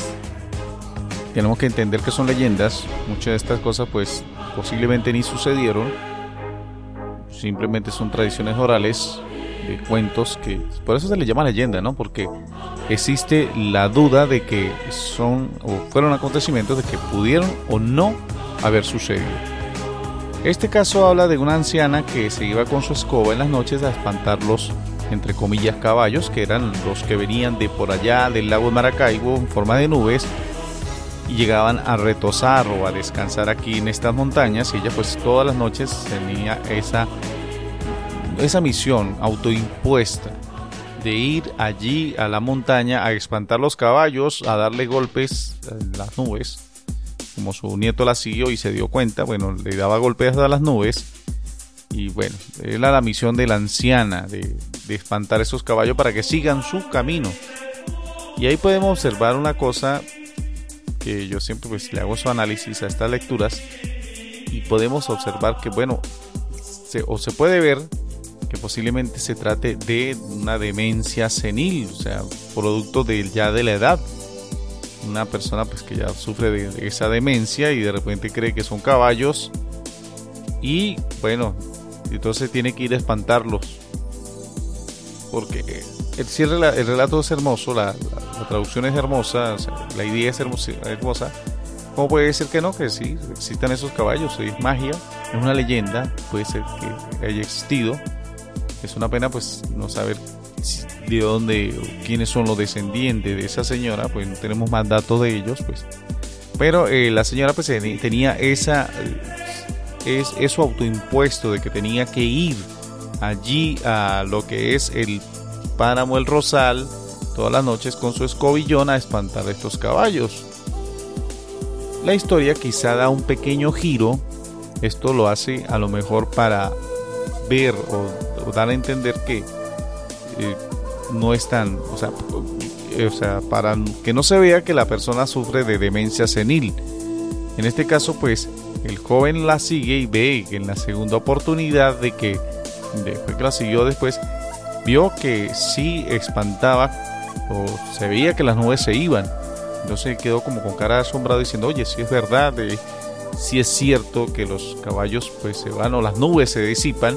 tenemos que entender que son leyendas. Muchas de estas cosas pues posiblemente ni sucedieron. Simplemente son tradiciones orales de cuentos que por eso se le llama leyenda, ¿no? Porque existe la duda de que son o fueron acontecimientos de que pudieron o no haber sucedido. Este caso habla de una anciana que se iba con su escoba en las noches a espantar los entre comillas caballos que eran los que venían de por allá del lago de Maracaibo en forma de nubes y llegaban a retosar o a descansar aquí en estas montañas y ella pues todas las noches tenía esa esa misión autoimpuesta de ir allí a la montaña a espantar los caballos, a darle golpes a las nubes. Como su nieto la siguió y se dio cuenta, bueno, le daba golpes a las nubes. Y bueno, era la misión de la anciana de, de espantar esos caballos para que sigan su camino. Y ahí podemos observar una cosa que yo siempre pues le hago su análisis a estas lecturas y podemos observar que bueno, se, o se puede ver que posiblemente se trate de una demencia senil, o sea, producto de ya de la edad. Una persona pues que ya sufre de esa demencia y de repente cree que son caballos y bueno, entonces tiene que ir a espantarlos. Porque el, el relato es hermoso, la, traducción es hermosa, la idea es hermosa, hermosa. ¿Cómo puede ser que no? Que sí, existan esos caballos, es magia, es una leyenda, puede ser que haya existido es una pena pues no saber de dónde, quiénes son los descendientes de esa señora, pues no tenemos más datos de ellos, pues. Pero eh, la señora pues tenía esa, es eso autoimpuesto de que tenía que ir allí a lo que es el páramo El Rosal todas las noches con su escobillón a espantar a estos caballos. La historia quizá da un pequeño giro, esto lo hace a lo mejor para ver o dar a entender que eh, no están, o sea, eh, o sea, para que no se vea que la persona sufre de demencia senil. En este caso, pues, el joven la sigue y ve que en la segunda oportunidad de que, después que la siguió después, vio que sí espantaba o se veía que las nubes se iban. Entonces quedó como con cara asombrado diciendo, oye, si es verdad, eh, si es cierto que los caballos pues se van o las nubes se disipan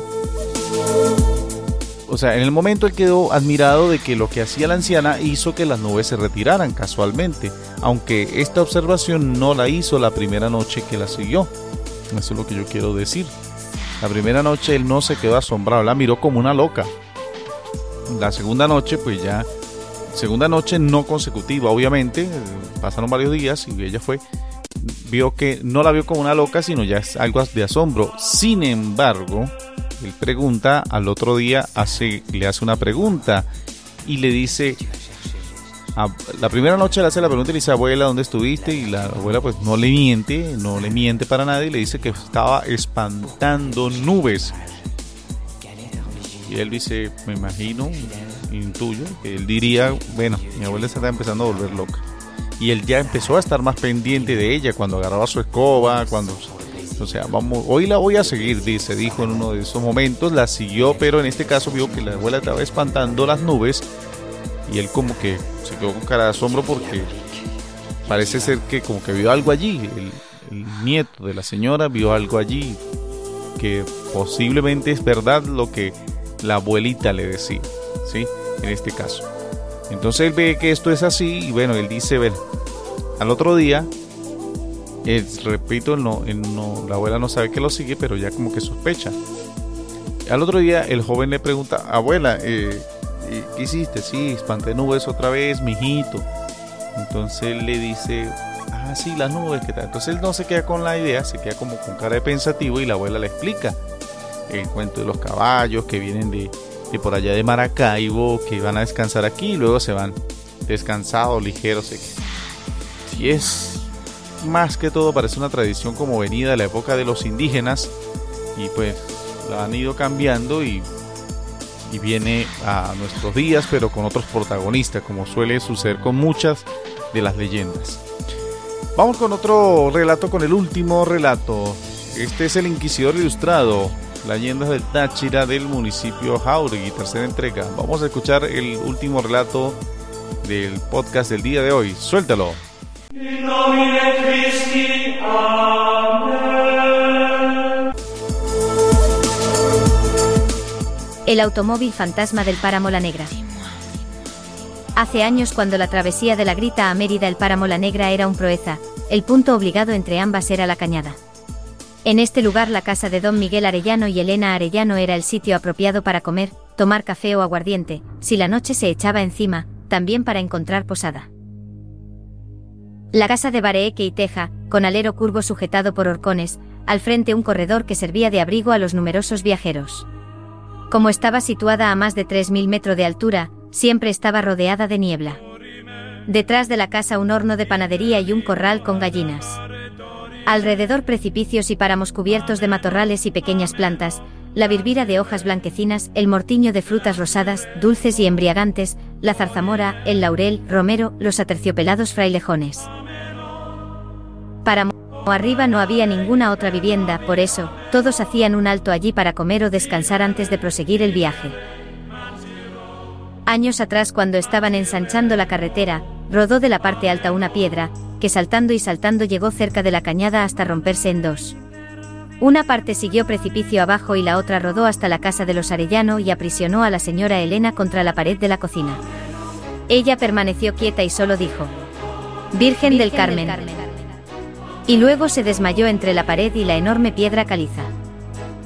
o sea, en el momento él quedó admirado de que lo que hacía la anciana hizo que las nubes se retiraran casualmente, aunque esta observación no la hizo la primera noche que la siguió. Eso es lo que yo quiero decir. La primera noche él no se quedó asombrado, la miró como una loca. La segunda noche, pues ya, segunda noche no consecutiva, obviamente, pasaron varios días y ella fue, vio que no la vio como una loca, sino ya es algo de asombro. Sin embargo, él pregunta, al otro día hace, le hace una pregunta y le dice, la primera noche le hace la pregunta y le dice, abuela, ¿dónde estuviste? Y la abuela pues no le miente, no le miente para nada y le dice que estaba espantando nubes. Y él dice, me imagino, intuyo, él diría, bueno, mi abuela está empezando a volver loca. Y él ya empezó a estar más pendiente de ella cuando agarraba su escoba, cuando o sea, vamos, hoy la voy a seguir, dice, dijo en uno de esos momentos, la siguió, pero en este caso vio que la abuela estaba espantando las nubes y él como que se quedó con cara de asombro porque parece ser que como que vio algo allí, el, nieto de la señora vio algo allí que posiblemente es verdad lo que la abuelita le decía, ¿sí? En este caso. Entonces él ve que esto es así y bueno, él dice, ver, al otro día repito, no, no, la abuela no sabe que lo sigue, pero ya como que sospecha. Al otro día el joven le pregunta, abuela, eh, eh, ¿qué hiciste? Sí, espanté nubes otra vez, mijito. Entonces él le dice, ah, sí, las nubes, ¿qué tal? Entonces él no se queda con la idea, se queda como con cara de pensativo y la abuela le explica el cuento de los caballos que vienen de, de por allá de Maracaibo, que van a descansar aquí y luego se van descansados, ligeros. Si es más que todo parece una tradición como venida de la época de los indígenas y pues la han ido cambiando y, viene a nuestros días pero con otros protagonistas como suele suceder con muchas de las leyendas. Vamos con otro relato, con el último relato. Este es el Inquisidor Ilustrado, Leyendas del Táchira del municipio Jauregui, tercera entrega. Vamos a escuchar el último relato del podcast del día de hoy. Suéltalo. El automóvil fantasma del páramo La Negra. Hace años cuando la travesía de la Grita a Mérida el páramo La Negra era un proeza, el punto obligado entre ambas era la cañada. En este lugar la casa de don Miguel Arellano y Elena Arellano era el sitio apropiado para comer, tomar café o aguardiente, si la noche se echaba encima, también para encontrar posada. La casa de bareque y teja, con alero curvo sujetado por horcones, al frente un corredor que servía de abrigo a los numerosos viajeros. Como estaba situada a más de 3.000 metros de altura, siempre estaba rodeada de niebla. Detrás de la casa un horno de panadería y un corral con gallinas. Alrededor precipicios y páramos cubiertos de matorrales y pequeñas plantas, la virvira de hojas blanquecinas, el mortiño de frutas rosadas, dulces y embriagantes, la zarzamora, el laurel, romero, los aterciopelados frailejones. Páramo arriba no había ninguna otra vivienda, por eso, todos hacían un alto allí para comer o descansar antes de proseguir el viaje. Años atrás cuando estaban ensanchando la carretera, rodó de la parte alta una piedra, que saltando y saltando llegó cerca de la cañada hasta romperse en dos. Una parte siguió precipicio abajo y la otra rodó hasta la casa de los Arellano y aprisionó a la señora Elena contra la pared de la cocina. Ella permaneció quieta y solo dijo, Virgen, del Carmen. Y luego se desmayó entre la pared y la enorme piedra caliza.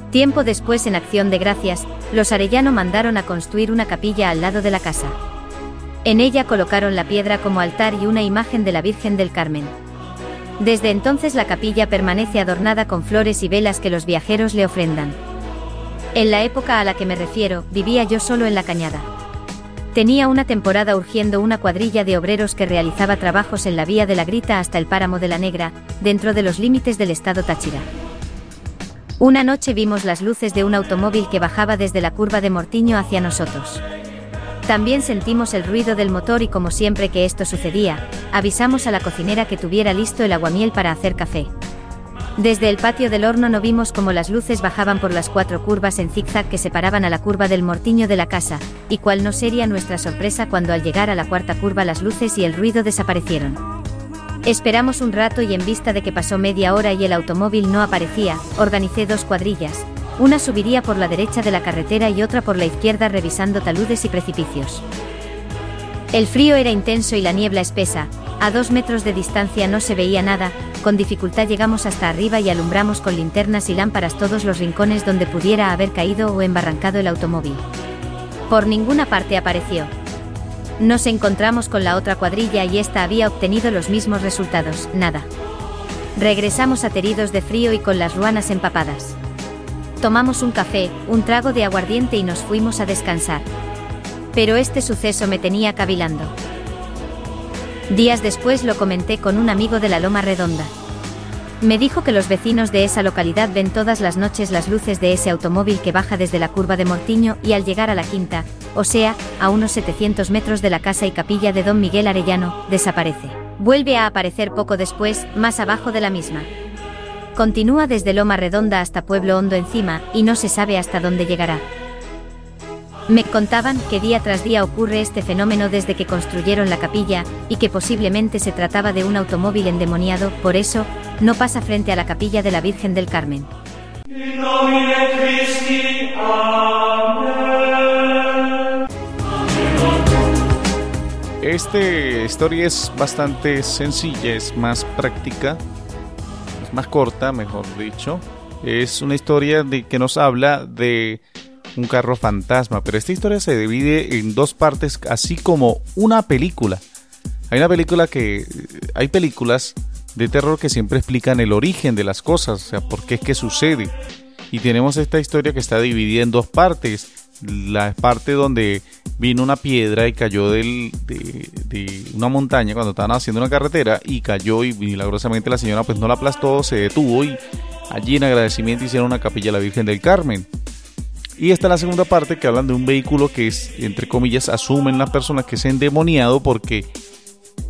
Tiempo después, en acción de gracias, los Arellano mandaron a construir una capilla al lado de la casa. En ella colocaron la piedra como altar y una imagen de la Virgen del Carmen. Desde entonces la capilla permanece adornada con flores y velas que los viajeros le ofrendan. En la época a la que me refiero, vivía yo solo en la cañada. Tenía una temporada urgiendo una cuadrilla de obreros que realizaba trabajos en la vía de la Grita hasta el páramo de la Negra, dentro de los límites del estado Táchira. Una noche vimos las luces de un automóvil que bajaba desde la curva de Mortiño hacia nosotros. También sentimos el ruido del motor y como siempre que esto sucedía, avisamos a la cocinera que tuviera listo el aguamiel para hacer café. Desde el patio del horno no vimos cómo las luces bajaban por las cuatro curvas en zigzag que separaban a la curva del mortiño de la casa, y cuál no sería nuestra sorpresa cuando al llegar a la cuarta curva las luces y el ruido desaparecieron. Esperamos un rato y en vista de que pasó media hora y el automóvil no aparecía, organicé dos cuadrillas, una subiría por la derecha de la carretera y otra por la izquierda revisando taludes y precipicios. El frío era intenso y la niebla espesa, a dos metros de distancia no se veía nada, con dificultad llegamos hasta arriba y alumbramos con linternas y lámparas todos los rincones donde pudiera haber caído o embarrancado el automóvil. Por ninguna parte apareció. Nos encontramos con la otra cuadrilla y esta había obtenido los mismos resultados, nada. Regresamos ateridos de frío y con las ruanas empapadas. Tomamos un café, un trago de aguardiente y nos fuimos a descansar. Pero este suceso me tenía cavilando. Días después lo comenté con un amigo de la Loma Redonda. Me dijo que los vecinos de esa localidad ven todas las noches las luces de ese automóvil que baja desde la curva de Mortiño y al llegar a la quinta, o sea, a unos 700 metros de la casa y capilla de don Miguel Arellano, desaparece. Vuelve a aparecer poco después, más abajo de la misma. Continúa desde Loma Redonda hasta Pueblo Hondo encima, y no se sabe hasta dónde llegará. Me contaban que día tras día ocurre este fenómeno desde que construyeron la capilla, y que posiblemente se trataba de un automóvil endemoniado, por eso, no pasa frente a la capilla de la Virgen del Carmen. Esta historia es bastante sencilla, es más práctica, más corta, mejor dicho. Es una historia de que nos habla de un carro fantasma, pero esta historia se divide en dos partes, así como una película. Hay una película que hay películas de terror que siempre explican el origen de las cosas, o sea, por qué es que sucede. Y tenemos esta historia que está dividida en dos partes. La parte donde vino una piedra y cayó del, de, una montaña cuando estaban haciendo una carretera y cayó y milagrosamente la señora pues no la aplastó, se detuvo y allí en agradecimiento hicieron una capilla a la Virgen del Carmen. Y esta es la segunda parte que hablan de un vehículo que es, entre comillas, asumen las personas que es endemoniado porque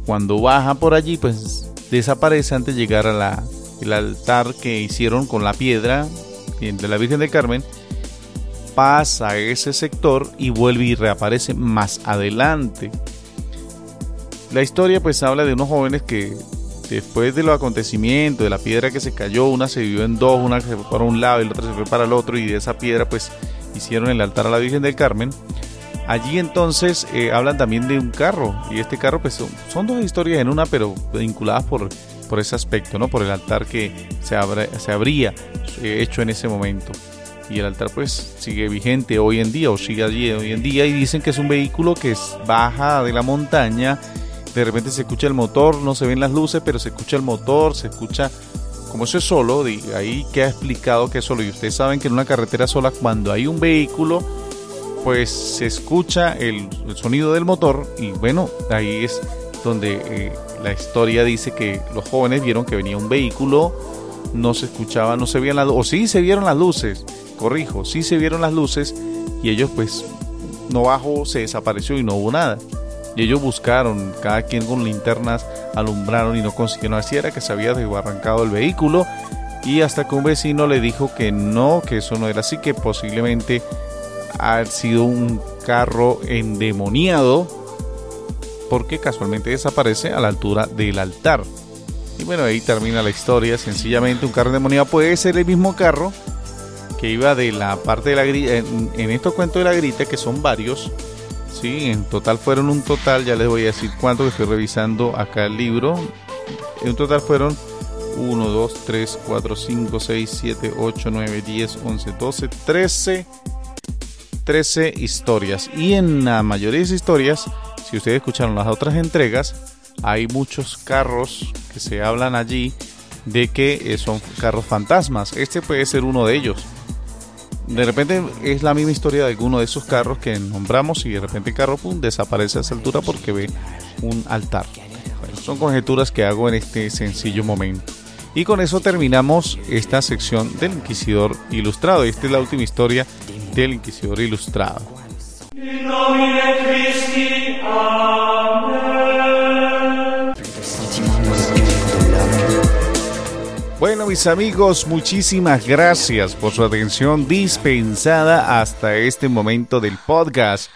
cuando baja por allí, pues desaparece antes de llegar a la, el altar que hicieron con la piedra de la Virgen del Carmen. Pasa ese sector y vuelve y reaparece más adelante. La historia pues habla de unos jóvenes que después de los acontecimientos, de la piedra que se cayó, una se dividió en dos, una se fue para un lado y la otra se fue para el otro y de esa piedra pues hicieron el altar a la Virgen del Carmen. Allí entonces eh, hablan también de un carro y este carro pues son, dos historias en una pero vinculadas por, por ese aspecto, ¿no? Por el altar que se, se habría eh, hecho en ese momento. Y el altar pues sigue vigente hoy en día o sigue allí hoy en día y dicen que es un vehículo que baja de la montaña, de repente se escucha el motor, no se ven las luces, pero se escucha el motor, se escucha como eso es solo, de ahí que ha explicado que es solo. Y ustedes saben que en una carretera sola, cuando hay un vehículo, pues se escucha el, sonido del motor. Y bueno, ahí es donde eh, la historia dice que los jóvenes vieron que venía un vehículo, no se escuchaba, no se veían las o sí se vieron las luces, corrijo, sí se vieron las luces y ellos pues no bajó, se desapareció y no hubo nada. Y ellos buscaron, cada quien con linternas alumbraron y no consiguieron. Así era que se había desbarrancado el vehículo. Y hasta que un vecino le dijo que no, que eso no era así, que posiblemente ha sido un carro endemoniado. Porque casualmente desaparece a la altura del altar. Y bueno, ahí termina la historia. Sencillamente un carro endemoniado puede ser el mismo carro que iba de la parte de la grita. En, en estos cuentos de la grita, que son varios, Sí, en total fueron un total, ya les voy a decir cuánto que estoy revisando acá el libro. En total fueron 1, 2, 3, 4, 5, 6, 7, 8, 9, 10, 11, 12, 13, 13 historias. Y en la mayoría de esas historias, si ustedes escucharon las otras entregas, hay muchos carros que se hablan allí de que eh, son carros fantasmas. Este puede ser uno de ellos de repente es la misma historia de alguno de esos carros que nombramos y de repente el carro pum, desaparece a esa altura porque ve un altar. son conjeturas que hago en este sencillo momento. Y con eso terminamos esta sección del Inquisidor Ilustrado. Esta es la última historia del Inquisidor Ilustrado. Bueno, mis amigos, muchísimas gracias por su atención dispensada hasta este momento del podcast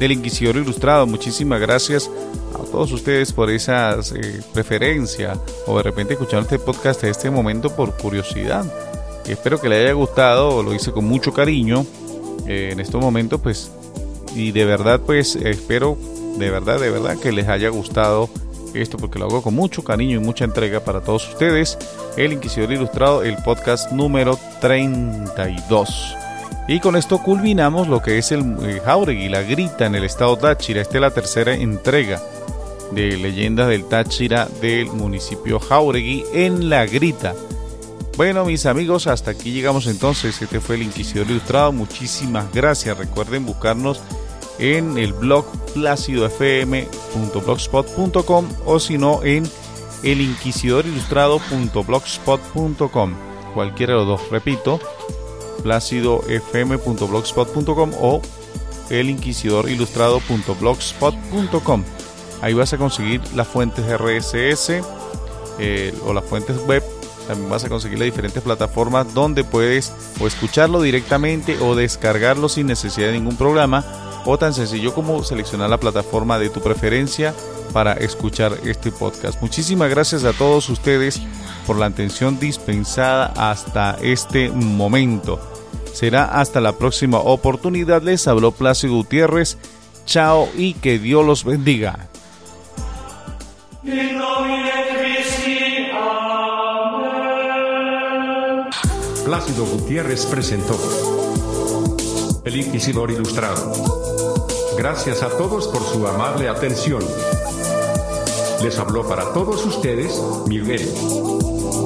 del Inquisidor Ilustrado. Muchísimas gracias a todos ustedes por esa eh, preferencia o de repente escuchar este podcast a este momento por curiosidad. espero que le haya gustado, lo hice con mucho cariño eh, en estos momentos, pues, y de verdad, pues, espero, de verdad, de verdad que les haya gustado esto porque lo hago con mucho cariño y mucha entrega para todos ustedes. El Inquisidor Ilustrado, el podcast número 32. Y con esto culminamos lo que es el eh, Jauregui, la grita en el estado Táchira. Esta es la tercera entrega de leyendas del Táchira del municipio Jauregui en la grita. Bueno, mis amigos, hasta aquí llegamos entonces. Este fue el Inquisidor Ilustrado. Muchísimas gracias. Recuerden buscarnos en el blog placidofm.blogspot.com o si no en elinquisidorilustrado.blogspot.com. Cualquiera de los dos, repito, placidofm.blogspot.com o elinquisidorilustrado.blogspot.com. Ahí vas a conseguir las fuentes RSS eh, o las fuentes web. También vas a conseguir las diferentes plataformas donde puedes o escucharlo directamente o descargarlo sin necesidad de ningún programa o tan sencillo como seleccionar la plataforma de tu preferencia para escuchar este podcast. Muchísimas gracias a todos ustedes por la atención dispensada hasta este momento. Será hasta la próxima oportunidad. Les habló Plácido Gutiérrez. Chao y que Dios los bendiga. Plácido Gutiérrez presentó El Inquisidor Ilustrado. Gracias a todos por su amable atención. Les habló para todos ustedes Miguel.